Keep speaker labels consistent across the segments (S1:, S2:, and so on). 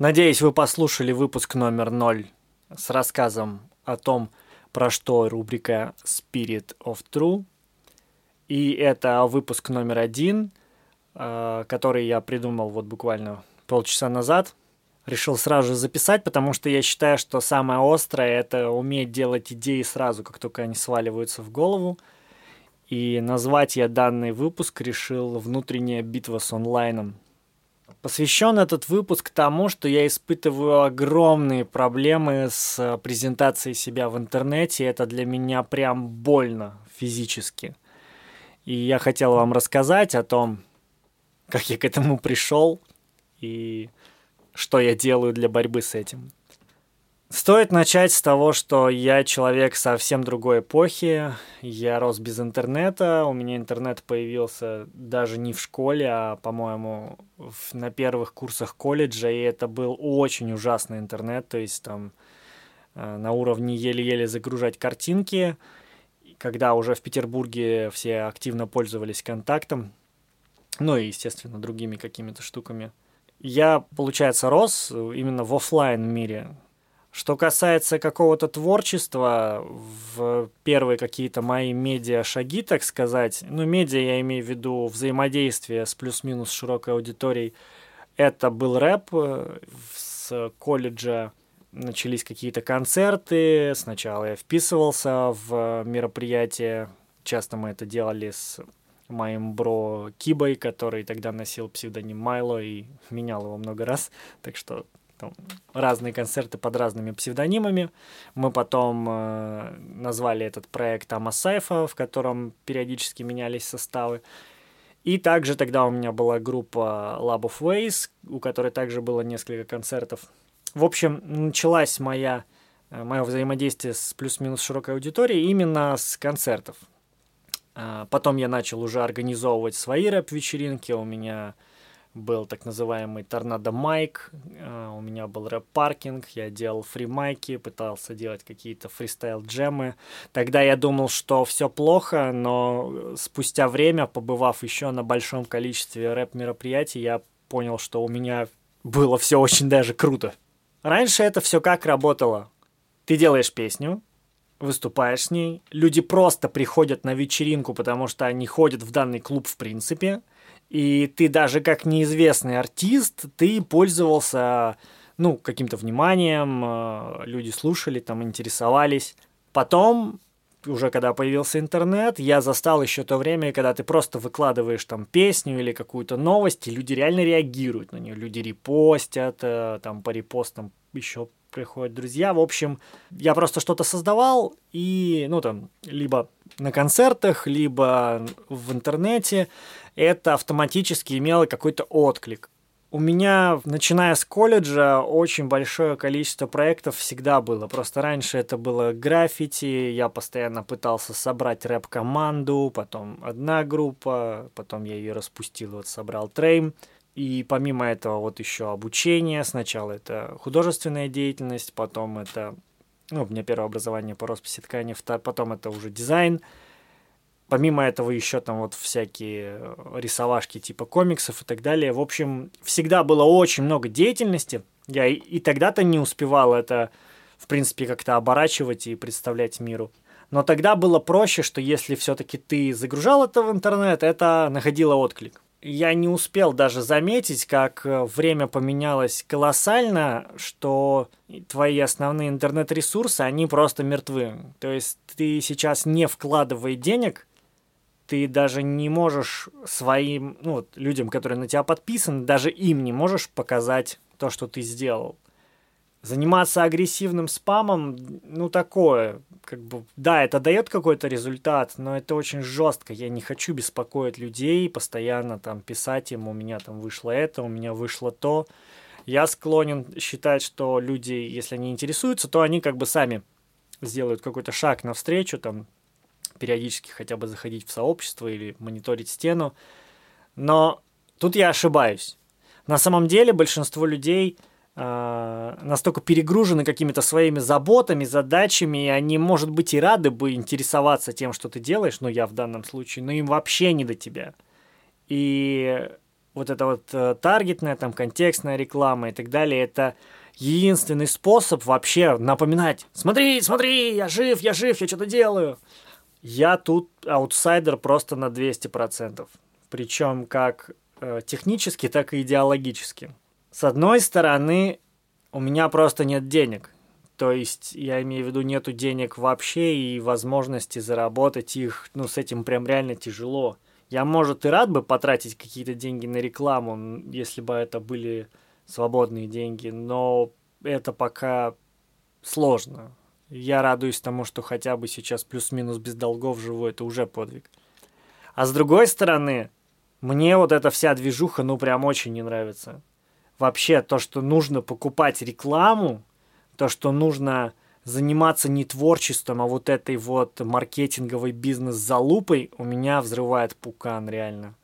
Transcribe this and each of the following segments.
S1: Надеюсь, вы послушали выпуск номер 0 с рассказом о том, про что рубрика Spirit of True. И это выпуск номер один, э, который я придумал вот буквально полчаса назад. Решил сразу же записать, потому что я считаю, что самое острое — это уметь делать идеи сразу, как только они сваливаются в голову. И назвать я данный выпуск решил «Внутренняя битва с онлайном». Посвящен этот выпуск тому, что я испытываю огромные проблемы с презентацией себя в интернете. Это для меня прям больно физически. И я хотел вам рассказать о том, как я к этому пришел и что я делаю для борьбы с этим. Стоит начать с того, что я человек совсем другой эпохи. Я рос без интернета. У меня интернет появился даже не в школе, а, по-моему, на первых курсах колледжа. И это был очень ужасный интернет. То есть там э, на уровне еле-еле загружать картинки. Когда уже в Петербурге все активно пользовались контактом. Ну и, естественно, другими какими-то штуками. Я, получается, рос именно в офлайн мире что касается какого-то творчества, в первые какие-то мои медиа-шаги, так сказать, ну, медиа я имею в виду взаимодействие с плюс-минус широкой аудиторией, это был рэп, с колледжа начались какие-то концерты, сначала я вписывался в мероприятия, часто мы это делали с моим бро Кибой, который тогда носил псевдоним Майло и менял его много раз, так что там, разные концерты под разными псевдонимами. Мы потом э, назвали этот проект Амасайфа, в котором периодически менялись составы. И также тогда у меня была группа Lab of Ways, у которой также было несколько концертов. В общем, началась моя, э, мое взаимодействие с плюс-минус широкой аудиторией именно с концертов. А потом я начал уже организовывать свои рэп-вечеринки, у меня был так называемый торнадо майк, э, у меня был рэп-паркинг, я делал фри-майки, пытался делать какие-то фристайл-джемы. Тогда я думал, что все плохо, но спустя время, побывав еще на большом количестве рэп-мероприятий, я понял, что у меня было все очень даже круто. Раньше это все как работало. Ты делаешь песню, выступаешь с ней, люди просто приходят на вечеринку, потому что они ходят в данный клуб в принципе – и ты даже как неизвестный артист, ты пользовался, ну, каким-то вниманием, э, люди слушали, там, интересовались. Потом, уже когда появился интернет, я застал еще то время, когда ты просто выкладываешь там песню или какую-то новость, и люди реально реагируют на нее. Люди репостят, э, там по репостам еще приходят друзья. В общем, я просто что-то создавал, и, ну, там, либо на концертах, либо в интернете, это автоматически имело какой-то отклик. У меня, начиная с колледжа, очень большое количество проектов всегда было. Просто раньше это было граффити, я постоянно пытался собрать рэп-команду, потом одна группа, потом я ее распустил, вот собрал трейм. И помимо этого вот еще обучение. Сначала это художественная деятельность, потом это... Ну, у меня первое образование по росписи ткани, потом это уже дизайн – Помимо этого еще там вот всякие э, рисовашки типа комиксов и так далее. В общем, всегда было очень много деятельности. Я и, и тогда-то не успевал это, в принципе, как-то оборачивать и представлять миру. Но тогда было проще, что если все-таки ты загружал это в интернет, это находило отклик. Я не успел даже заметить, как э, время поменялось колоссально, что твои основные интернет-ресурсы, они просто мертвы. То есть ты сейчас не вкладывая денег, ты даже не можешь своим, ну, вот, людям, которые на тебя подписаны, даже им не можешь показать то, что ты сделал. Заниматься агрессивным спамом, ну, такое, как бы, да, это дает какой-то результат, но это очень жестко. Я не хочу беспокоить людей, постоянно там писать им, у меня там вышло это, у меня вышло то. Я склонен считать, что люди, если они интересуются, то они как бы сами сделают какой-то шаг навстречу, там, периодически хотя бы заходить в сообщество или мониторить стену. Но тут я ошибаюсь. На самом деле большинство людей э, настолько перегружены какими-то своими заботами, задачами, и они, может быть, и рады бы интересоваться тем, что ты делаешь, но я в данном случае, но им вообще не до тебя. И вот эта вот э, таргетная, там, контекстная реклама и так далее, это единственный способ вообще напоминать, смотри, смотри, я жив, я жив, я что-то делаю. Я тут аутсайдер просто на 200%. Причем как э, технически, так и идеологически. С одной стороны, у меня просто нет денег. То есть, я имею в виду, нету денег вообще и возможности заработать их, ну, с этим прям реально тяжело. Я, может, и рад бы потратить какие-то деньги на рекламу, если бы это были свободные деньги, но это пока сложно. Я радуюсь тому, что хотя бы сейчас плюс-минус без долгов живу, это уже подвиг. А с другой стороны, мне вот эта вся движуха, ну, прям очень не нравится. Вообще, то, что нужно покупать рекламу, то, что нужно заниматься не творчеством, а вот этой вот маркетинговой бизнес-залупой, у меня взрывает пукан, реально.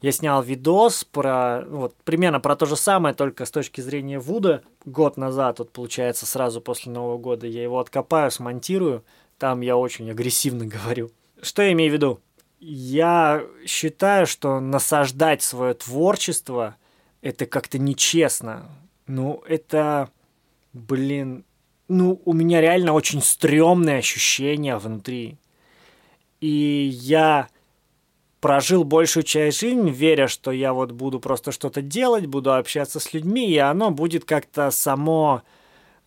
S1: Я снял видос про, вот, примерно про то же самое, только с точки зрения Вуда. Год назад, вот, получается, сразу после Нового года я его откопаю, смонтирую. Там я очень агрессивно говорю. Что я имею в виду? Я считаю, что насаждать свое творчество – это как-то нечестно. Ну, это, блин, ну, у меня реально очень стрёмное ощущение внутри. И я прожил большую часть жизни, веря, что я вот буду просто что-то делать, буду общаться с людьми, и оно будет как-то само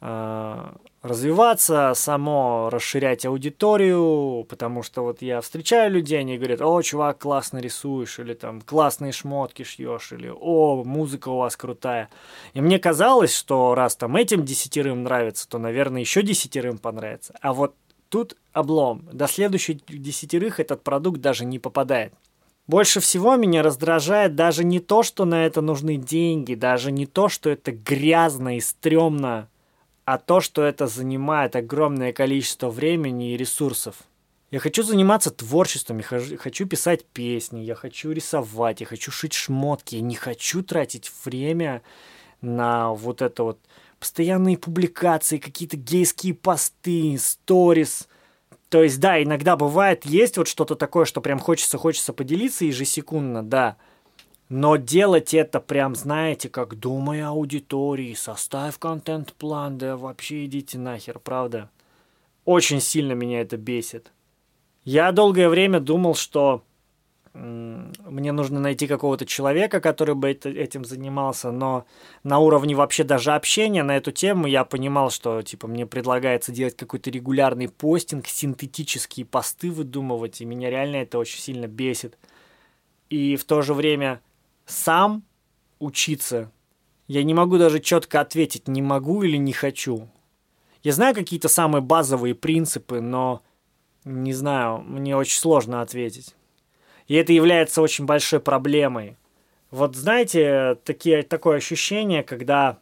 S1: э, развиваться, само расширять аудиторию, потому что вот я встречаю людей, они говорят, о, чувак, классно рисуешь, или там классные шмотки шьешь, или о, музыка у вас крутая. И мне казалось, что раз там этим десятерым нравится, то, наверное, еще десятерым понравится. А вот Тут облом. До следующих десятерых этот продукт даже не попадает. Больше всего меня раздражает даже не то, что на это нужны деньги, даже не то, что это грязно и стрёмно, а то, что это занимает огромное количество времени и ресурсов. Я хочу заниматься творчеством, я хочу писать песни, я хочу рисовать, я хочу шить шмотки, я не хочу тратить время на вот это вот постоянные публикации, какие-то гейские посты, сторис. То есть, да, иногда бывает, есть вот что-то такое, что прям хочется, хочется поделиться ежесекундно, да. Но делать это прям, знаете, как думая аудитории, составь контент-план, да вообще идите нахер, правда. Очень сильно меня это бесит. Я долгое время думал, что мне нужно найти какого-то человека, который бы этим занимался, но на уровне вообще даже общения на эту тему я понимал, что типа мне предлагается делать какой-то регулярный постинг, синтетические посты выдумывать, и меня реально это очень сильно бесит. И в то же время сам учиться я не могу даже четко ответить, не могу или не хочу. Я знаю какие-то самые базовые принципы, но не знаю, мне очень сложно ответить. И это является очень большой проблемой. Вот знаете, такие, такое ощущение, когда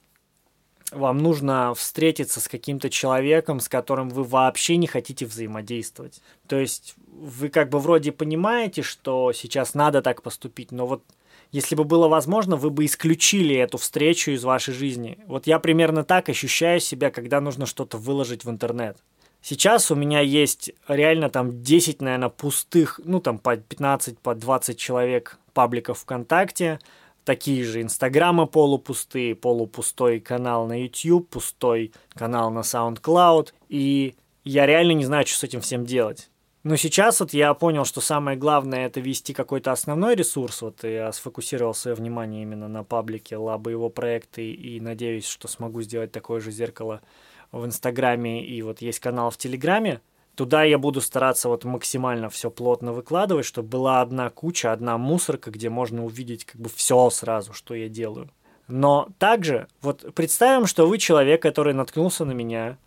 S1: вам нужно встретиться с каким-то человеком, с которым вы вообще не хотите взаимодействовать. То есть вы как бы вроде понимаете, что сейчас надо так поступить, но вот если бы было возможно, вы бы исключили эту встречу из вашей жизни. Вот я примерно так ощущаю себя, когда нужно что-то выложить в интернет. Сейчас у меня есть реально там 10, наверное, пустых, ну там по 15, по 20 человек пабликов ВКонтакте, такие же инстаграмы полупустые, полупустой канал на YouTube, пустой канал на SoundCloud, и я реально не знаю, что с этим всем делать. Но сейчас вот я понял, что самое главное это вести какой-то основной ресурс. Вот я сфокусировал свое внимание именно на паблике Лабы его проекты и надеюсь, что смогу сделать такое же зеркало в Инстаграме и вот есть канал в Телеграме, туда я буду стараться вот максимально все плотно выкладывать, чтобы была одна куча, одна мусорка, где можно увидеть как бы все сразу, что я делаю. Но также, вот представим, что вы человек, который наткнулся на меня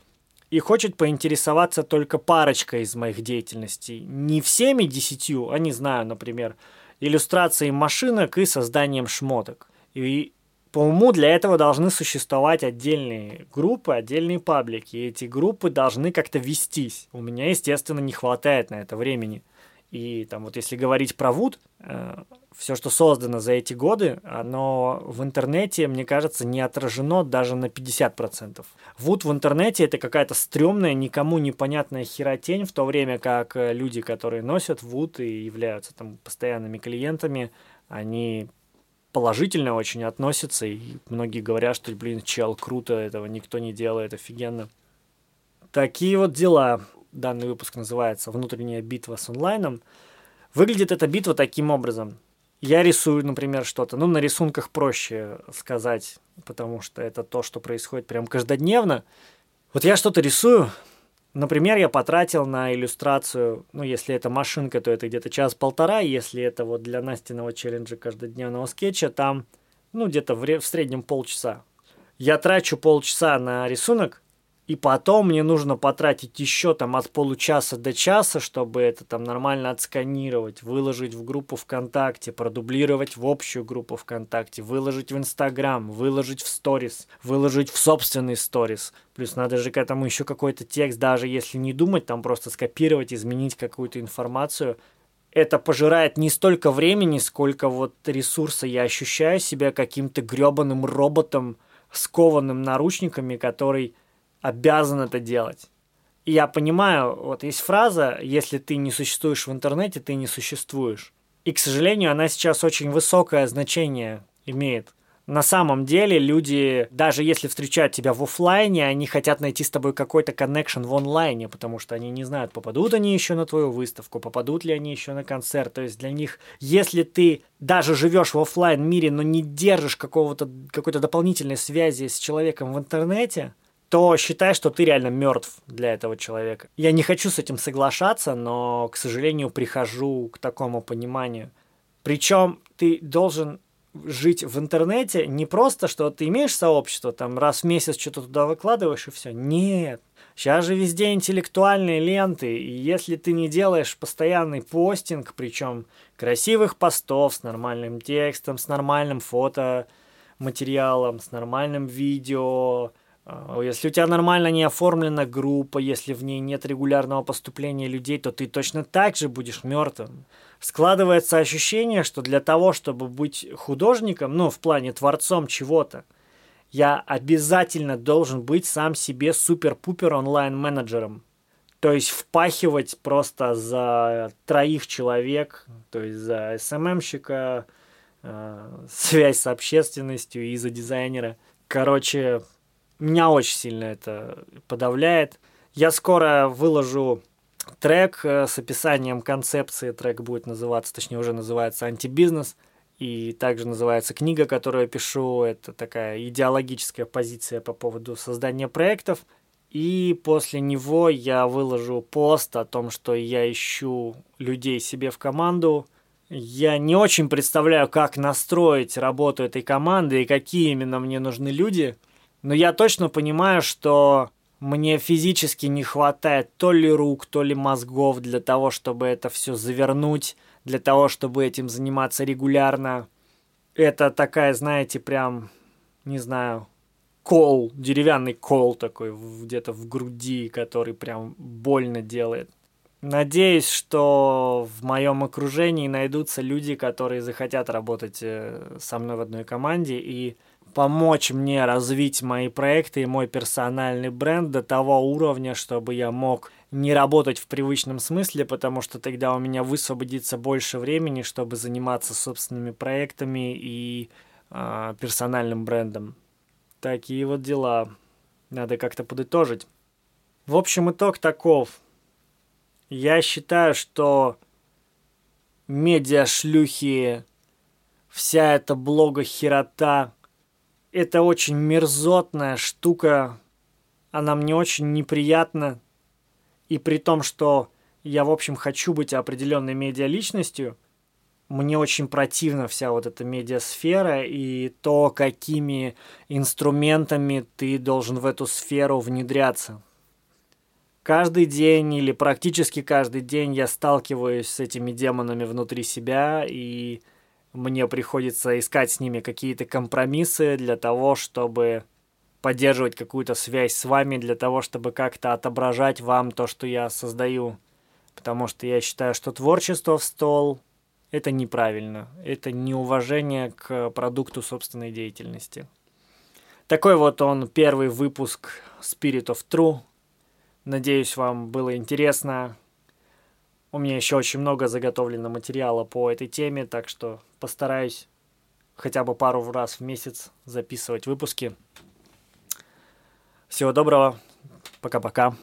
S1: и хочет поинтересоваться только парочкой из моих деятельностей. Не всеми десятью, а не знаю, например, иллюстрацией машинок и созданием шмоток. И по уму для этого должны существовать отдельные группы, отдельные паблики. И эти группы должны как-то вестись. У меня, естественно, не хватает на это времени. И там вот если говорить про Вуд, э, все, что создано за эти годы, оно в интернете, мне кажется, не отражено даже на 50%. Вуд в интернете это какая-то стрёмная, никому непонятная херотень, в то время как э, люди, которые носят Вуд и являются там постоянными клиентами, они положительно очень относятся, и многие говорят, что, блин, чел, круто, этого никто не делает, офигенно. Такие вот дела. Данный выпуск называется «Внутренняя битва с онлайном». Выглядит эта битва таким образом. Я рисую, например, что-то. Ну, на рисунках проще сказать, потому что это то, что происходит прям каждодневно. Вот я что-то рисую, Например, я потратил на иллюстрацию, ну, если это машинка, то это где-то час-полтора, если это вот для Настиного челленджа каждодневного скетча, там, ну, где-то в, в среднем полчаса. Я трачу полчаса на рисунок, и потом мне нужно потратить еще там от получаса до часа, чтобы это там нормально отсканировать, выложить в группу ВКонтакте, продублировать в общую группу ВКонтакте, выложить в Инстаграм, выложить в сторис, выложить в собственный сторис. Плюс надо же к этому еще какой-то текст, даже если не думать, там просто скопировать, изменить какую-то информацию. Это пожирает не столько времени, сколько вот ресурса. Я ощущаю себя каким-то гребаным роботом, скованным наручниками, который обязан это делать. И я понимаю, вот есть фраза, если ты не существуешь в интернете, ты не существуешь. И, к сожалению, она сейчас очень высокое значение имеет. На самом деле люди, даже если встречают тебя в офлайне, они хотят найти с тобой какой-то коннекшн в онлайне, потому что они не знают, попадут они еще на твою выставку, попадут ли они еще на концерт. То есть для них, если ты даже живешь в офлайн мире, но не держишь какого-то какой-то дополнительной связи с человеком в интернете, то считай, что ты реально мертв для этого человека. Я не хочу с этим соглашаться, но, к сожалению, прихожу к такому пониманию. Причем ты должен жить в интернете не просто, что ты имеешь сообщество, там раз в месяц что-то туда выкладываешь и все. Нет. Сейчас же везде интеллектуальные ленты, и если ты не делаешь постоянный постинг, причем красивых постов с нормальным текстом, с нормальным фотоматериалом, с нормальным видео, если у тебя нормально не оформлена группа, если в ней нет регулярного поступления людей, то ты точно так же будешь мертвым. Складывается ощущение, что для того, чтобы быть художником, ну, в плане творцом чего-то, я обязательно должен быть сам себе супер-пупер онлайн-менеджером. То есть впахивать просто за троих человек, то есть за СММщика, э, связь с общественностью и за дизайнера. Короче, меня очень сильно это подавляет. Я скоро выложу трек э, с описанием концепции. Трек будет называться, точнее уже называется «Антибизнес». И также называется книга, которую я пишу. Это такая идеологическая позиция по поводу создания проектов. И после него я выложу пост о том, что я ищу людей себе в команду. Я не очень представляю, как настроить работу этой команды и какие именно мне нужны люди – но я точно понимаю, что мне физически не хватает то ли рук, то ли мозгов для того, чтобы это все завернуть, для того, чтобы этим заниматься регулярно. Это такая, знаете, прям, не знаю, кол, деревянный кол такой где-то в груди, который прям больно делает. Надеюсь, что в моем окружении найдутся люди, которые захотят работать э, со мной в одной команде и помочь мне развить мои проекты и мой персональный бренд до того уровня, чтобы я мог не работать в привычном смысле, потому что тогда у меня высвободится больше времени, чтобы заниматься собственными проектами и э, персональным брендом. Такие вот дела. Надо как-то подытожить. В общем, итог таков. Я считаю, что медиашлюхи, вся эта блога-херота – это очень мерзотная штука. Она мне очень неприятна. И при том, что я, в общем, хочу быть определенной медиаличностью, мне очень противна вся вот эта медиасфера и то, какими инструментами ты должен в эту сферу внедряться. Каждый день или практически каждый день я сталкиваюсь с этими демонами внутри себя и мне приходится искать с ними какие-то компромиссы для того, чтобы поддерживать какую-то связь с вами, для того, чтобы как-то отображать вам то, что я создаю. Потому что я считаю, что творчество в стол – это неправильно. Это неуважение к продукту собственной деятельности. Такой вот он первый выпуск Spirit of True. Надеюсь, вам было интересно. У меня еще очень много заготовлено материала по этой теме, так что постараюсь хотя бы пару раз в месяц записывать выпуски. Всего доброго. Пока-пока.